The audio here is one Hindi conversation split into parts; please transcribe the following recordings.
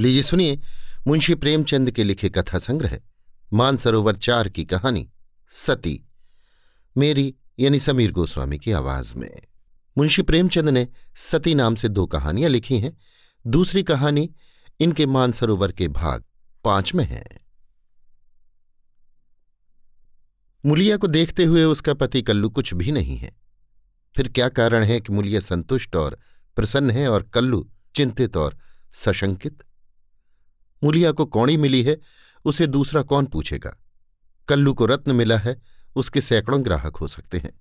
लीजिए सुनिए, मुंशी प्रेमचंद के लिखे कथा संग्रह, मानसरोवर चार की कहानी, सती। मेरी, यानी समीर गोस्वामी की आवाज़ में। मुंशी प्रेमचंद ने सती नाम से दो कहानियाँ लिखी हैं। दूसरी कहानी इनके मानसरोवर के भाग पाँच में है। मुलिया को देखते हुए उसका पति कल्लू कुछ भी नहीं है। फिर क्या कारण है कि मुलिया संतुष्ट और प्रसन्न है और कल्लू चिंतित और सशंकित? मुलिया को कौड़ी मिली है, उसे दूसरा कौन पूछेगा? कल्लू को रत्न मिला है, उसके सैकड़ों ग्राहक हो सकते हैं।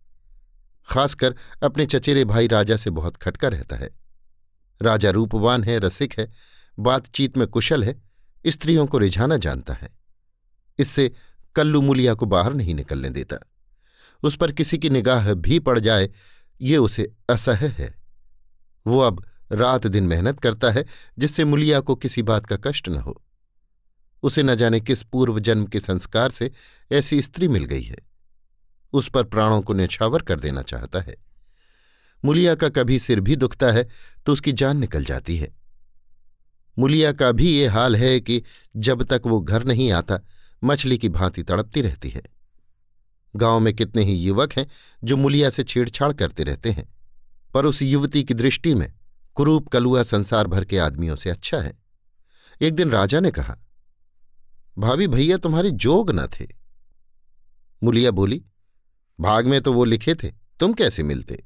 खासकर अपने चचेरे भाई राजा से बहुत खटका रहता है। राजा रूपवान है, रसिक है, बातचीत में कुशल है, स्त्रियों को रिझाना जानता है। इससे कल्लू मुलिया को बाहर नहीं निकलने देता। उस पर किसी की निगाह भी पड़ जाए, ये उसे असह है। वो अब रात दिन मेहनत करता है, जिससे मुलिया को किसी बात का कष्ट न हो। उसे न जाने किस पूर्व जन्म के संस्कार से ऐसी स्त्री मिल गई है। उस पर प्राणों को निछावर कर देना चाहता है। मुलिया का कभी सिर भी दुखता है तो उसकी जान निकल जाती है। मुलिया का भी ये हाल है कि जब तक वो घर नहीं आता, मछली की भांति तड़पती रहती है। गाँव में कितने ही युवक हैं जो मुलिया से छेड़छाड़ करते रहते हैं, पर उस युवती की दृष्टि में कुरूप कलुआ संसार भर के आदमियों से अच्छा है। एक दिन राजा ने कहा, भाभी भैया, तुम्हारे जोग न थे। मुलिया बोली, भाग में तो वो लिखे थे, तुम कैसे मिलते?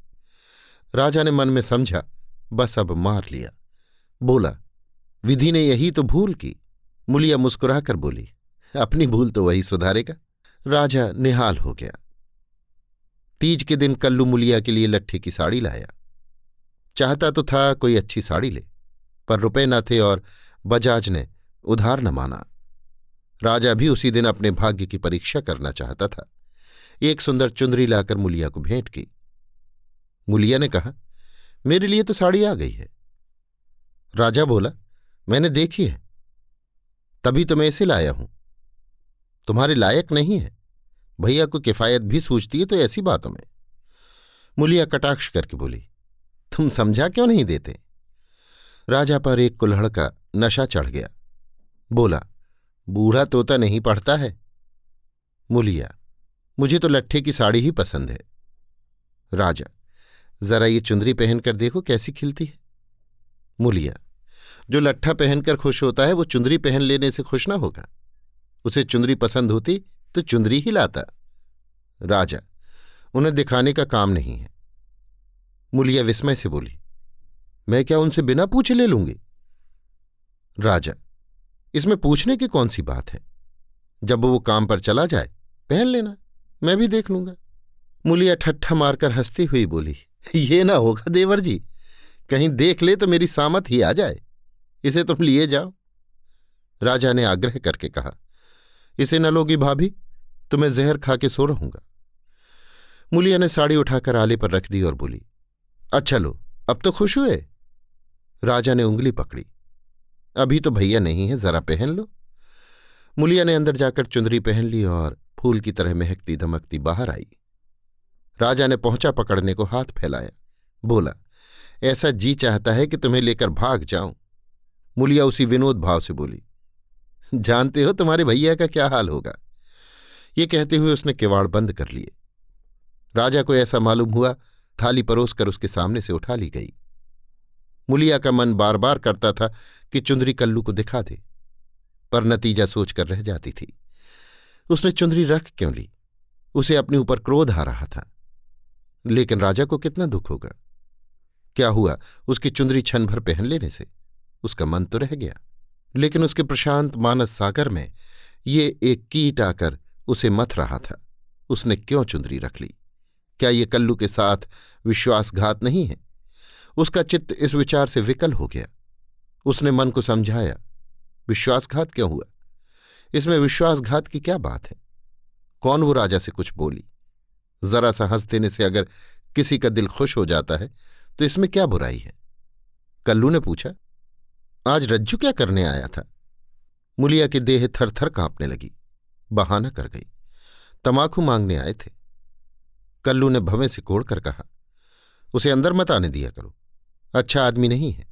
राजा ने मन में समझा, बस अब मार लिया। बोला, विधि ने यही तो भूल की। मुलिया मुस्कुराकर बोली, अपनी भूल तो वही सुधारेगा। राजा निहाल हो गया। तीज के दिन कल्लू मुलिया के लिए लट्ठे की साड़ी लाया। चाहता तो था कोई अच्छी साड़ी ले, पर रुपए न थे और बजाज ने उधार न माना। राजा भी उसी दिन अपने भाग्य की परीक्षा करना चाहता था। एक सुंदर चुंदरी लाकर मुलिया को भेंट की। मुलिया ने कहा, मेरे लिए तो साड़ी आ गई है। राजा बोला, मैंने देखी है। तभी तो मैं इसे लाया हूँ। तुम्हारे लायक नहीं है। भैया को किफायत भी सूझती है तो ऐसी बातों में। मुलिया कटाक्ष करके बोली तुम समझा क्यों नहीं देते? राजा पर एक कुल्हड़ का नशा चढ़ गया। बोला, बूढ़ा तोता नहीं पढ़ता है? मुलिया, मुझे तो लट्ठे की साड़ी ही पसंद है। राजा, जरा ये चुंदरी पहनकर देखो कैसी खिलती है। मुलिया, जो लट्ठा पहनकर खुश होता है वो चुंदरी पहन लेने से खुश ना होगा। उसे चुंदरी पसंद होती तो चुंदरी ही लाता। राजा, उन्हें दिखाने का काम नहीं है। मुलिया विस्मय से बोली, मैं क्या उनसे बिना पूछे ले लूँगी? राजा, इसमें पूछने की कौन सी बात है? जब वो काम पर चला जाए, पहन लेना, मैं भी देख लूँगा। मुलिया ठट्ठा मारकर हंसती हुई बोली, ये ना होगा देवर जी, कहीं देख ले तो मेरी सामत ही आ जाए, इसे तुम लिए जाओ। राजा ने आग्रह करके कहा, इसे न लोगी भाभी तो मैं जहर खा के सो रहूँगा। मुलिया ने साड़ी उठाकर आले पर रख दी और बोली अच्छा लो, अब तो खुश हुए। राजा ने उंगली पकड़ी। अभी तो भैया नहीं है, जरा पहन लो। मुलिया ने अंदर जाकर चुंदरी पहन ली और फूल की तरह महकती धमकती बाहर आई। राजा ने पहुँचा पकड़ने को हाथ फैलाया। बोला, ऐसा जी चाहता है कि तुम्हें लेकर भाग जाऊँ। मुलिया उसी विनोद भाव से बोली, जानते हो तुम्हारे भैया का क्या हाल होगा? ये कहते हुए उसने किवाड़ बंद कर लिए। राजा को ऐसा मालूम हुआ थाली परोसकर उसके सामने से उठा ली गई। मुलिया का मन बार बार करता था कि चुंदरी कल्लू को दिखा दे, पर नतीजा सोचकर रह जाती थी। उसने चुंदरी रख क्यों ली? उसे अपने ऊपर क्रोध आ रहा था। लेकिन राजा को कितना दुख होगा? क्या हुआ उसकी चुंदरी छन भर पहन लेने से? उसका मन तो रह गया। लेकिन उसके प्रशांत मानस सागर में ये एक कीट आकर उसे मथ रहा था। उसने क्यों चुंदरी रख ली? क्या ये कल्लू के साथ विश्वासघात नहीं है? उसका चित्त इस विचार से विकल हो गया। उसने मन को समझाया, विश्वासघात क्यों हुआ? इसमें विश्वासघात की क्या बात है? कौन वो राजा से कुछ बोली? जरा सा हंस देने से अगर किसी का दिल खुश हो जाता है तो इसमें क्या बुराई है? कल्लू ने पूछा, आज रज्जू क्या करने आया था? मुलिया की देह थर थर कांपने लगी, बहाना कर गई। तमाकू मांगने आए थे। कल्लू ने भवें से कोड़कर कहा, उसे अंदर मत आने दिया करो। अच्छा आदमी नहीं है।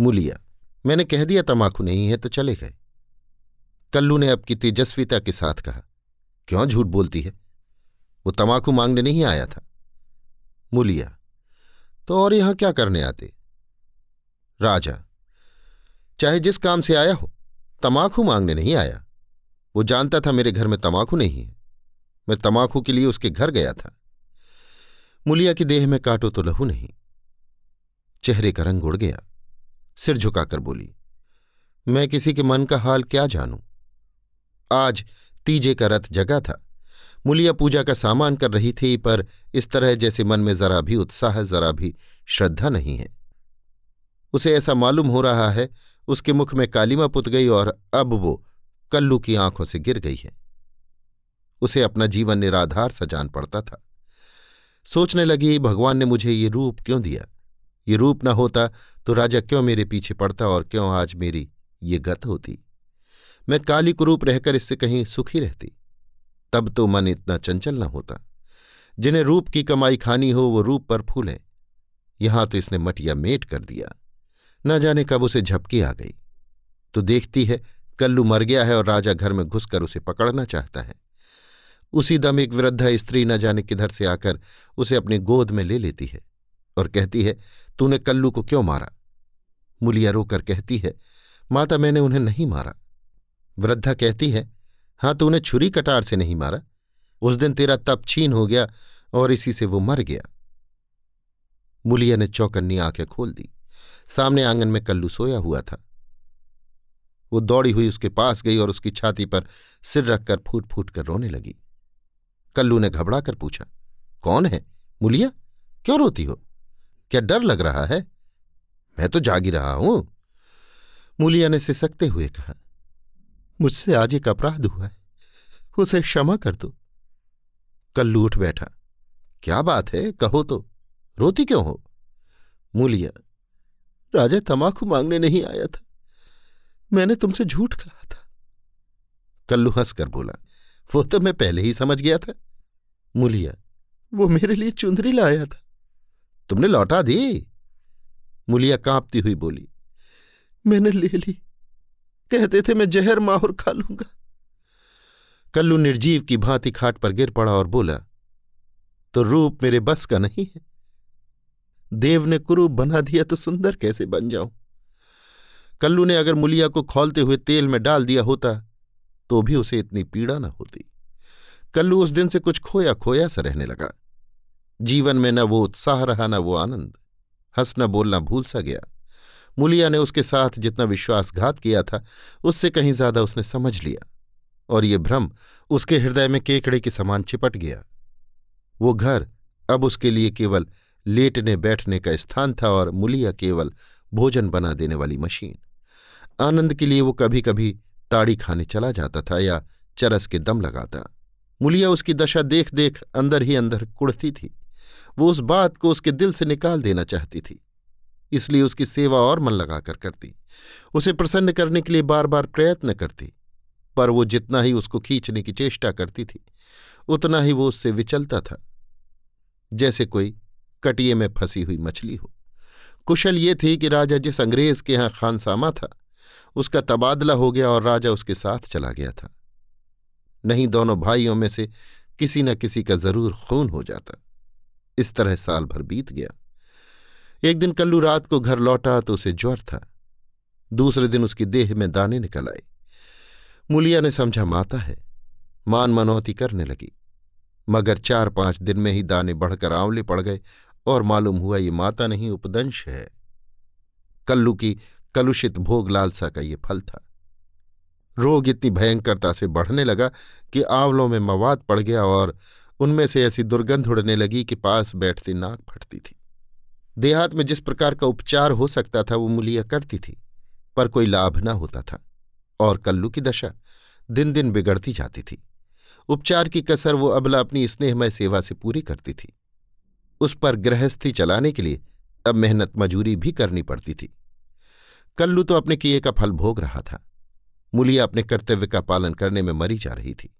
मुलिया, मैंने कह दिया तमाकू नहीं है तो चले गए। कल्लू ने अब की तेजस्विता के साथ कहा, क्यों झूठ बोलती है? वो तमाकू मांगने नहीं आया था। मुलिया तो और यहाँ क्या करने आते? राजा, चाहे जिस काम से आया हो, तमाकू मांगने नहीं आया। वो जानता था मेरे घर में तमाकू नहीं है। मैं तमाकू के लिए उसके घर गया था। मुलिया के देह में काटो तो लहू नहीं। चेहरे का रंग उड़ गया। सिर झुकाकर बोली, मैं किसी के मन का हाल क्या जानूं? आज तीजे का रथ जगा था। मुलिया पूजा का सामान कर रही थी, पर इस तरह जैसे मन में जरा भी उत्साह, जरा भी श्रद्धा नहीं है। उसे ऐसा मालूम हो रहा है, उसके मुख में कालीमा पुत गई और अब वो कल्लू की आँखों से गिर गई है। उसे अपना जीवन निराधार सा जान पड़ता था। सोचने लगी, भगवान ने मुझे ये रूप क्यों दिया? ये रूप न होता तो राजा क्यों मेरे पीछे पड़ता और क्यों आज मेरी ये गत होती? मैं काली कुरूप रहकर इससे कहीं सुखी रहती। तब तो मन इतना चंचल न होता। जिन्हें रूप की कमाई खानी हो, वो रूप पर फूलें। यहाँ तो इसने मटिया मेट कर दिया। न जाने कब उसे झपकी आ गई। तो देखती है, कल्लू मर गया है और राजा घर में घुसकर उसे पकड़ना चाहता है। उसी दम एक वृद्धा स्त्री न जाने किधर से आकर उसे अपनी गोद में ले लेती है और कहती है, तूने कल्लू को क्यों मारा? मुलिया रोकर कहती है, माता, मैंने उन्हें नहीं मारा। वृद्धा कहती है हाँ तूने छुरी कटार से नहीं मारा। उस दिन तेरा तप छीन हो गया और इसी से वो मर गया। मुलिया ने चौकन्नी आँखें खोल दी। सामने आँगन में कल्लू सोया हुआ था। वो दौड़ी हुई उसके पास गई और उसकी छाती पर सिर रखकर फूट फूट कर रोने लगी। कल्लू ने घबरा कर पूछा, कौन है? मुलिया? क्यों रोती हो? क्या डर लग रहा है? मैं तो जागी रहा हूँ। मुलिया ने सिसकते हुए कहा, मुझसे आज एक अपराध हुआ है। उसे क्षमा कर दो। कल्लू उठ बैठा, क्या बात है? कहो तो। रोती क्यों हो? मूलिया, राजा तमाकू मांगने नहीं आया था। मैंने तुमसे झूठ कहा था। कल्लू हंसकर बोला वो तो मैं पहले ही समझ गया था। मुलिया, वो मेरे लिए चुंदरी लाया था। तुमने लौटा दी? मुलिया कांपती हुई बोली, मैंने ले ली। कहते थे मैं जहर माहौर खा लूँगा। कल्लू निर्जीव की भांति खाट पर गिर पड़ा और बोला तो रूप मेरे बस का नहीं है। देव ने कुरूप बना दिया तो सुंदर कैसे बन जाऊँ? कल्लू ने अगर मुलिया को खोलते हुए तेल में डाल दिया होता तो भी उसे इतनी पीड़ा न होती। कल्लू उस दिन से कुछ खोया खोया सा रहने लगा। जीवन में न वो उत्साह रहा, न वो आनंद। हंसना, बोलना भूल सा गया। मुलिया ने उसके साथ जितना विश्वासघात किया था, उससे कहीं ज़्यादा उसने समझ लिया। और ये भ्रम उसके हृदय में केकड़े के समान चिपट गया। वो घर अब उसके लिए केवल लेटने बैठने का स्थान था और मुलिया केवल भोजन बना देने वाली मशीन। आनंद के लिए वो कभी कभी ताड़ी खाने चला जाता था या चरस के दम लगाता। मुलिया उसकी दशा देख देख अंदर ही अंदर कुड़ती थी। वो उस बात को उसके दिल से निकाल देना चाहती थी। इसलिए उसकी सेवा और मन लगाकर करती। उसे प्रसन्न करने के लिए बार बार प्रयत्न करती। पर वो जितना ही उसको खींचने की चेष्टा करती थी, उतना ही वो उससे विचलता था। जैसे कोई कटिए में फंसी हुई मछली हो। कुशल ये थी कि राजा जिस अंग्रेज़ के यहाँ खानसामा था उसका तबादला हो गया और राजा उसके साथ चला गया था। नहीं दोनों भाइयों में से किसी न किसी का ज़रूर खून हो जाता। इस तरह साल भर बीत गया। एक दिन कल्लू रात को घर लौटा तो उसे ज्वर था। दूसरे दिन उसकी देह में दाने निकल आए। मुलिया ने समझा, माता है। मान मनौती करने लगी। मगर चार पाँच दिन में ही दाने बढ़कर आंवले पड़ गए और मालूम हुआ, ये माता नहीं, उपदंश है। कल्लू की कलुषित भोग लालसा का ये फल था। रोग इतनी भयंकरता से बढ़ने लगा कि आंवलों में मवाद पड़ गया और उनमें से ऐसी दुर्गंध उड़ने लगी कि पास बैठती नाक फटती थी। देहात में जिस प्रकार का उपचार हो सकता था, वो मुलिया करती थी, पर कोई लाभ न होता था और कल्लू की दशा दिन दिन बिगड़ती जाती थी। उपचार की कसर वो अबला अपनी स्नेहमय सेवा से पूरी करती थी। उस पर गृहस्थी चलाने के लिए अब मेहनत मजूरी भी करनी पड़ती थी। कल्लू तो अपने किए का फल भोग रहा था। मुलिया अपने कर्तव्य का पालन करने में मरी जा रही थी।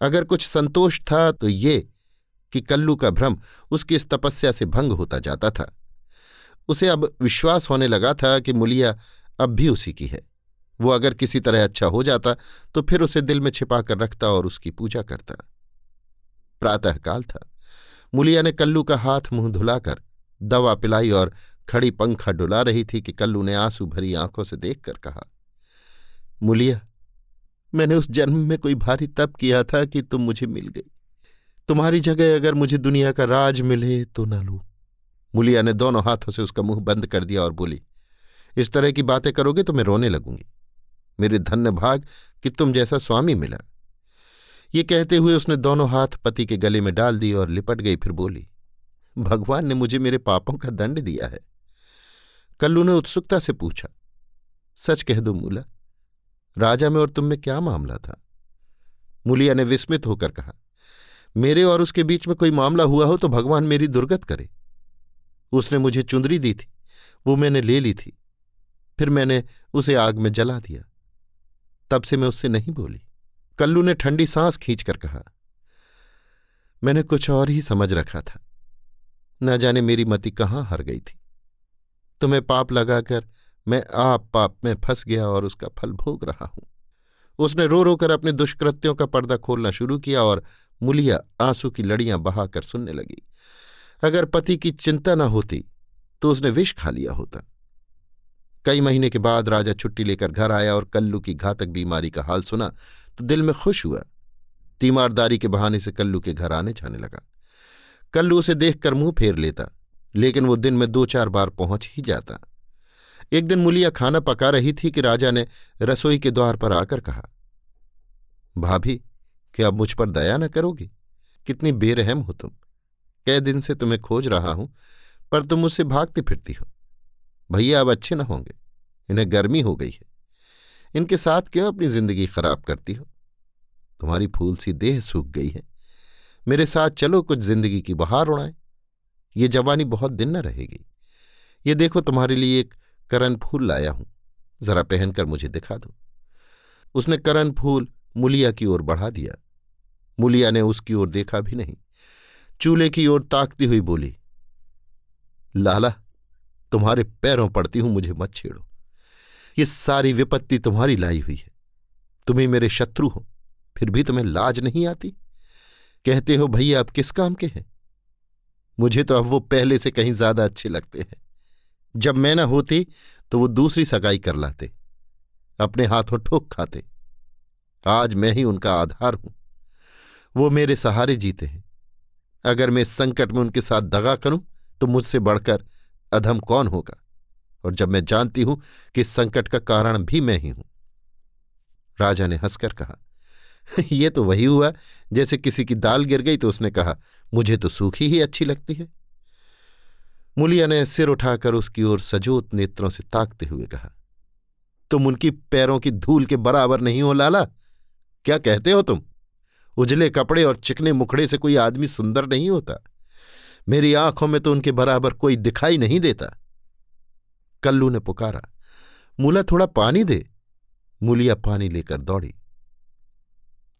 अगर कुछ संतोष था तो ये कि कल्लू का भ्रम उसकी इस तपस्या से भंग होता जाता था। उसे अब विश्वास होने लगा था कि मुलिया अब भी उसी की है। वो अगर किसी तरह अच्छा हो जाता तो फिर उसे दिल में छिपा कर रखता और उसकी पूजा करता। प्रातःकाल था। मुलिया ने कल्लू का हाथ मुँह धुलाकर दवा पिलाई और खड़ी पंखा डुला रही थी कि कल्लू ने आँसू भरी आँखों से देखकर कहा, मुलिया, मैंने उस जन्म में कोई भारी तप किया था कि तुम मुझे मिल गई। तुम्हारी जगह अगर मुझे दुनिया का राज मिले तो न लू। मुलिया ने दोनों हाथों से उसका मुँह बंद कर दिया और बोली, इस तरह की बातें करोगे तो मैं रोने लगूँगी। मेरे धन्य भाग कि तुम जैसा स्वामी मिला। ये कहते हुए उसने दोनों हाथ पति के गले में डाल दी और लिपट गई, फिर बोली भगवान ने मुझे मेरे पापों का दंड दिया है। कल्लू ने उत्सुकता से पूछा, सच कह दो मूला, राजा में और तुम में क्या मामला था? मुलिया ने विस्मित होकर कहा, मेरे और उसके बीच में कोई मामला हुआ हो तो भगवान मेरी दुर्गत करे। उसने मुझे चुंदरी दी थी, वो मैंने ले ली थी, फिर मैंने उसे आग में जला दिया। तब से मैं उससे नहीं बोली। कल्लू ने ठंडी सांस खींचकर कहा, मैंने कुछ और ही समझ रखा था। न जाने मेरी मति कहाँ हर गई थी। तुम्हें पाप लगाकर मैं आप पाप में फंस गया और उसका फल भोग रहा हूँ। उसने रो रो कर अपने दुष्कृत्यों का पर्दा खोलना शुरू किया और मुलिया आँसू की लड़ियाँ बहाकर सुनने लगी। अगर पति की चिंता न होती तो उसने विष खा लिया होता। कई महीने के बाद राजा छुट्टी लेकर घर आया और कल्लू की घातक बीमारी का हाल सुना तो दिल में खुश हुआ। तीमारदारी के बहाने से कल्लू के घर आने जाने लगा। कल्लू उसे देखकर मुँह फेर लेता, लेकिन वो दिन में दो चार बार पहुँच ही जाता। एक दिन मुलिया खाना पका रही थी कि राजा ने रसोई के द्वार पर आकर कहा, भाभी, क्या अब मुझ पर दया न करोगी? कितनी बेरहम हो तुम। कई दिन से तुम्हें खोज रहा हूँ, पर तुम मुझसे भागती फिरती हो। भैया अब अच्छे न होंगे, इन्हें गर्मी हो गई है। इनके साथ क्यों अपनी ज़िंदगी खराब करती हो? तुम्हारी फूल सी देह सूख गई है। मेरे साथ चलो, कुछ ज़िंदगी की बहार उड़ाए। ये जवानी बहुत दिन न रहेगी। ये देखो, तुम्हारे लिए एक करण फूल लाया हूँ। जरा पहनकर मुझे दिखा दो। उसने करण फूल मुलिया की ओर बढ़ा दिया। मुलिया ने उसकी ओर देखा भी नहीं। चूल्हे की ओर ताकती हुई बोली, लाला, तुम्हारे पैरों पड़ती हूँ, मुझे मत छेड़ो। ये सारी विपत्ति तुम्हारी लाई हुई है। तुम्हें मेरे शत्रु हो, फिर भी तुम्हें लाज नहीं आती? कहते हो, भैया आप किस काम के हैं? मुझे तो अब वो पहले से कहीं ज़्यादा अच्छे लगते हैं। जब मैं ना होती तो वो दूसरी सगाई कर लाते, अपने हाथों ठोक खाते। आज मैं ही उनका आधार हूँ। वो मेरे सहारे जीते हैं। अगर मैं इस संकट में उनके साथ दगा करूँ तो मुझसे बढ़कर अधम कौन होगा? और जब मैं जानती हूँ कि इस संकट का कारण भी मैं ही हूँ। राजा ने हंसकर कहा ये तो वही हुआ, जैसे किसी की दाल गिर गई तो उसने कहा, मुझे तो सूखी ही अच्छी लगती है। मुलिया ने सिर उठाकर उसकी ओर सजोत नेत्रों से ताकते हुए कहा, तुम उनकी पैरों की धूल के बराबर नहीं हो, लाला। क्या कहते हो तुम? उजले कपड़े और चिकने मुखड़े से कोई आदमी सुंदर नहीं होता। मेरी आँखों में तो उनके बराबर कोई दिखाई नहीं देता। कल्लू ने पुकारा, मूला, थोड़ा पानी दे। मुलिया पानी लेकर दौड़ी।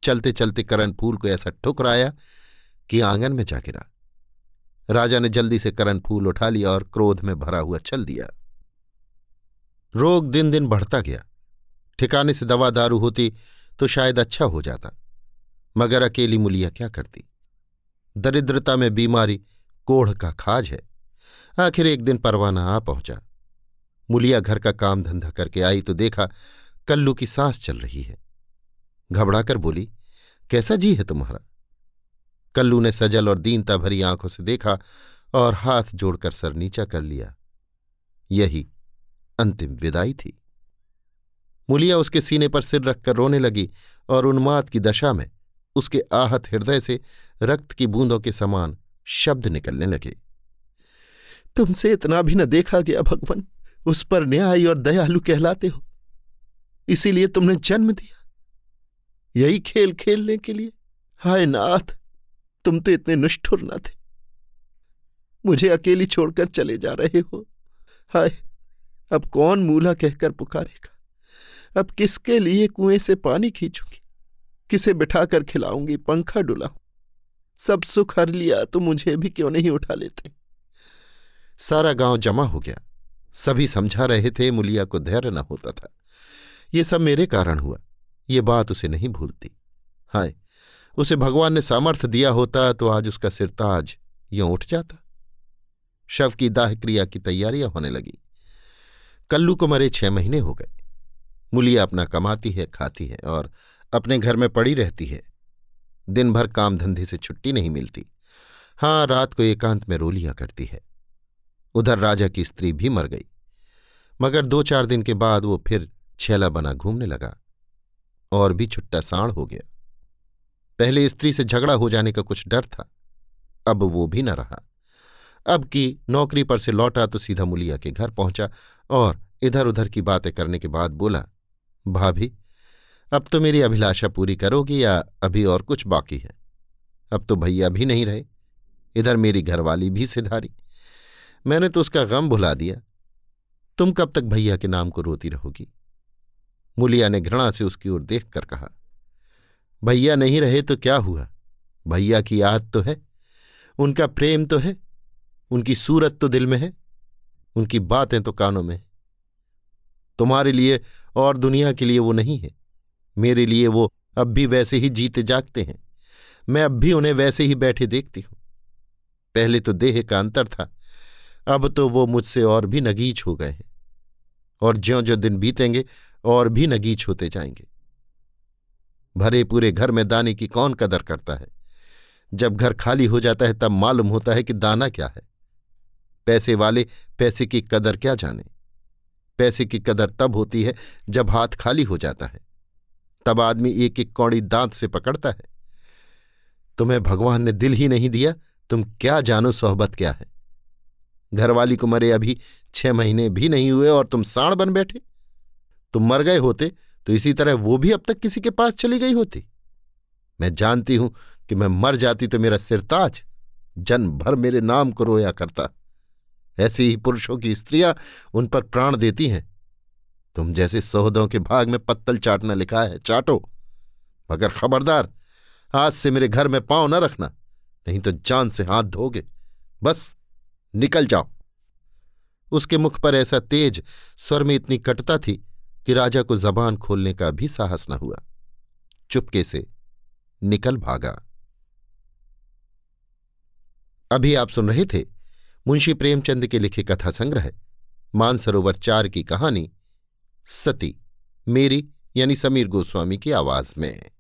चलते चलते करण फूल को ऐसा ठुकराया कि आँगन में जा गिरा। राजा ने जल्दी से करण फूल उठा लिया और क्रोध में भरा हुआ चल दिया। रोग दिन दिन बढ़ता गया। ठिकाने से दवा दारू होती तो शायद अच्छा हो जाता, मगर अकेली मुलिया क्या करती? दरिद्रता में बीमारी कोढ़ का खाज है। आखिर एक दिन परवाना आ पहुँचा। मुलिया घर का काम धंधा करके आई तो देखा कल्लू की सांस चल रही है। घबराकर बोली, कैसा जी है तुम्हारा? कल्लू ने सजल और दीनता भरी आँखों से देखा और हाथ जोड़कर सर नीचा कर लिया। यही अंतिम विदाई थी। मुलिया उसके सीने पर सिर रखकर रोने लगी और उन्माद की दशा में उसके आहत हृदय से रक्त की बूंदों के समान शब्द निकलने लगे। तुमसे इतना भी न देखा गया भगवान, उस पर न्याय और दयालु कहलाते हो। इसीलिए तुमने जन्म दिया। यही खेल खेलने के लिए? हाय नाथ, तुम तो इतने निष्ठुर न थे। मुझे अकेली छोड़कर चले जा रहे हो। हाय, अब कौन मूला कहकर पुकारेगा? अब किसके लिए कुएँ से पानी खींचूँगी? किसे बिठाकर खिलाऊँगी? पंखा डुलाऊं? सब सुख हर लिया तो मुझे भी क्यों नहीं उठा लेते? सारा गाँव जमा हो गया। सभी समझा रहे थे मुलिया को धैर्य न होता था। ये सब मेरे कारण हुआ। ये बात उसे नहीं भूलती। हाय, उसे भगवान ने सामर्थ्य दिया होता तो आज उसका सिरताज यों उठ जाता। शव की दाह क्रिया की तैयारियाँ होने लगी। कल्लू को मरे छह महीने हो गए। मुलिया अपना कमाती है, खाती है और अपने घर में पड़ी रहती है। दिन भर काम धंधे से छुट्टी नहीं मिलती। हाँ रात को एकांत में रो लिया करती है। उधर राजा की स्त्री भी मर गई। मगर दो चार दिन के बाद वो फिर छैला बना घूमने लगा। और भी छुट्टा साण हो गया। पहले स्त्री से झगड़ा हो जाने का कुछ डर था, अब वो भी न रहा। अब की नौकरी पर से लौटा तो सीधा मुलिया के घर पहुँचा और इधर उधर की बातें करने के बाद बोला, भाभी, अब तो मेरी अभिलाषा पूरी करोगी या अभी और कुछ बाकी है? अब तो भैया भी नहीं रहे, इधर मेरी घरवाली भी सिधारी। मैंने तो उसका गम भुला दिया। तुम कब तक भैया के नाम को रोती रहोगी? मुलिया ने घृणा से उसकी ओर देख कर कहा, भैया नहीं रहे तो क्या हुआ? भैया की याद तो है, उनका प्रेम तो है, उनकी सूरत तो दिल में है, उनकी बातें तो कानों में तुम्हारे लिए और दुनिया के लिए वो नहीं है, मेरे लिए वो अब भी वैसे ही जीते जागते हैं, मैं अब भी उन्हें वैसे ही बैठे देखती हूँ। पहले तो देह का अंतर था, अब तो वो मुझसे और भी नगीच हो गए हैं, और ज्यो ज्यो दिन बीतेंगे और भी नगीच होते जाएँगे। भरे पूरे घर में दाने की कौन कदर करता है? जब घर खाली हो जाता है, तब मालूम होता है कि दाना क्या है। पैसे वाले पैसे की कदर क्या जाने? पैसे की कदर तब होती है जब हाथ खाली हो जाता है। तब आदमी एक एक कौड़ी दांत से पकड़ता है। तुम्हें भगवान ने दिल ही नहीं दिया, तुम क्या जानो सोहबत क्या है। घरवाली को मरे अभी छह महीने भी नहीं हुए और तुम साण बन बैठे। तुम मर गए होते तो इसी तरह वो भी अब तक किसी के पास चली गई होती। मैं जानती हूँ कि मैं मर जाती तो मेरा सिरताज जन्म भर मेरे नाम को रोया करता। ऐसे ही पुरुषों की स्त्रियाँ उन पर प्राण देती हैं। तुम जैसे सोहदों के भाग में पत्तल चाटना लिखा है, चाटो। मगर खबरदार, आज से मेरे घर में पाँव न रखना, नहीं तो जान से हाथ धोगे। बस, निकल जाओ। उसके मुख पर ऐसा तेज, स्वर में इतनी कटता थी कि राजा को जबान खोलने का भी साहस न हुआ। चुपके से निकल भागा। अभी आप सुन रहे थे मुंशी प्रेमचंद के लिखे कथा संग्रह, मानसरोवर चार की कहानी, सती, मेरी यानी समीर गोस्वामी की आवाज़ में।